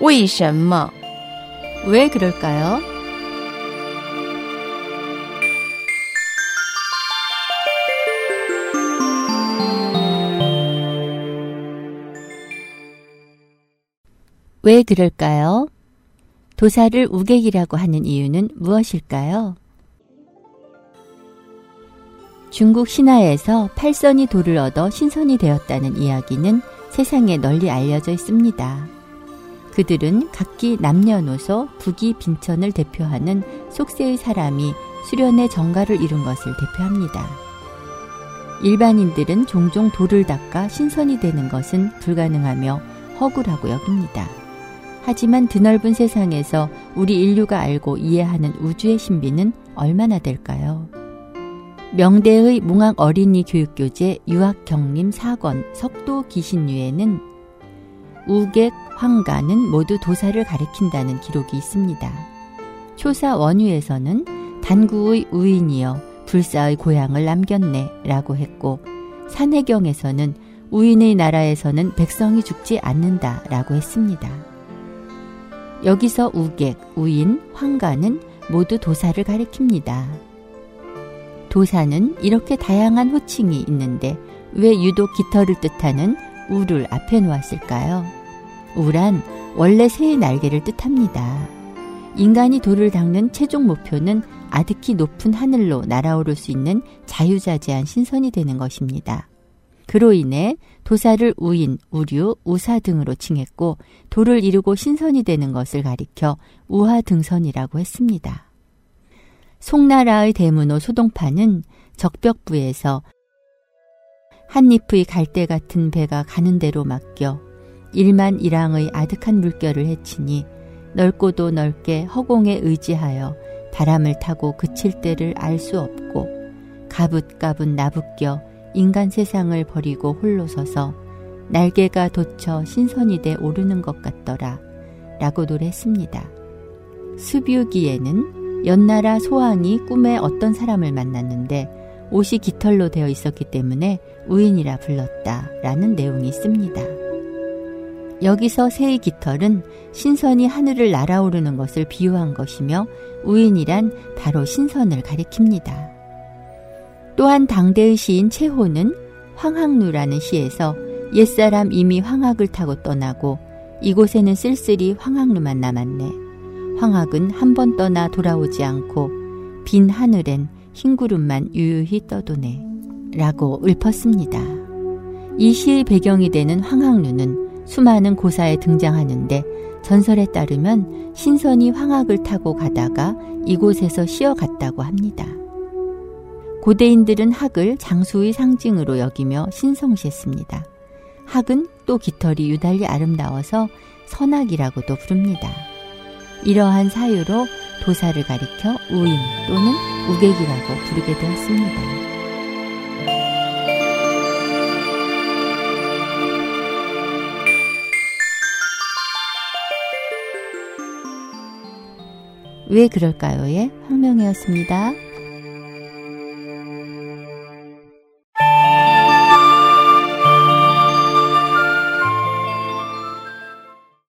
为什么?왜 그럴까요? 왜 그럴까요? 도사를 우객이라고 하는 이유는 무엇일까요? 중국 신화에서 팔선이 돌을 얻어 신선이 되었다는 이야기는 세상에 널리 알려져 있습니다. 그들은 각기 남녀노소 북이 빈천을 대표하는 속세의 사람이 수련의 정가를 이룬 것을 대표합니다. 일반인들은 종종 돌을 닦아 신선이 되는 것은 불가능하며 허구라고 여깁니다. 하지만 드넓은 세상에서 우리 인류가 알고 이해하는 우주의 신비는 얼마나 될까요? 명대의 몽학 어린이 교육교재 유학경림 4권 석도 기신유에는 우객, 황가는 모두 도사를 가리킨다는 기록이 있습니다. 초사 원유에서는 단구의 우인이여 불사의 고향을 남겼네 라고 했고 산해경에서는 우인의 나라에서는 백성이 죽지 않는다 라고 했습니다. 여기서 우객, 우인, 황가는 모두 도사를 가리킵니다. 도사는 이렇게 다양한 호칭이 있는데 왜 유독 깃털을 뜻하는 우를 앞에 놓았을까요? 우란 원래 새의 날개를 뜻합니다. 인간이 돌을 닦는 최종 목표는 아득히 높은 하늘로 날아오를 수 있는 자유자재한 신선이 되는 것입니다. 그로 인해 도사를 우인, 우류, 우사 등으로 칭했고 돌을 이루고 신선이 되는 것을 가리켜 우하 등선이라고 했습니다. 송나라의 대문호 소동파는 적벽부에서 한잎의 갈대 같은 배가 가는 대로 맡겨 일만 일항의 아득한 물결을 헤치니 넓고도 넓게 허공에 의지하여 바람을 타고 그칠 때를 알 수 없고 가붓가붓 나붙겨 인간 세상을 버리고 홀로 서서 날개가 돋쳐 신선이 돼 오르는 것 같더라 라고 노래했습니다. 수뷰기에는 연나라 소왕이 꿈에 어떤 사람을 만났는데 옷이 깃털로 되어 있었기 때문에 우인이라 불렀다 라는 내용이 있습니다. 여기서 새의 깃털은 신선이 하늘을 날아오르는 것을 비유한 것이며 우인이란 바로 신선을 가리킵니다. 또한 당대의 시인 최호는 황학루라는 시에서 옛사람 이미 황학을 타고 떠나고 이곳에는 쓸쓸히 황학루만 남았네. 황학은 한 번 떠나 돌아오지 않고 빈 하늘엔 흰 구름만 유유히 떠도네. 라고 읊었습니다. 이 시의 배경이 되는 황학루는 수많은 고사에 등장하는데 전설에 따르면 신선이 황학을 타고 가다가 이곳에서 쉬어갔다고 합니다. 고대인들은 학을 장수의 상징으로 여기며 신성시했습니다. 학은 또 깃털이 유달리 아름다워서 선학이라고도 부릅니다. 이러한 사유로 도사를 가리켜 우인 또는 우객이라고 부르게 되었습니다. 왜 그럴까요의 황명이었습니다.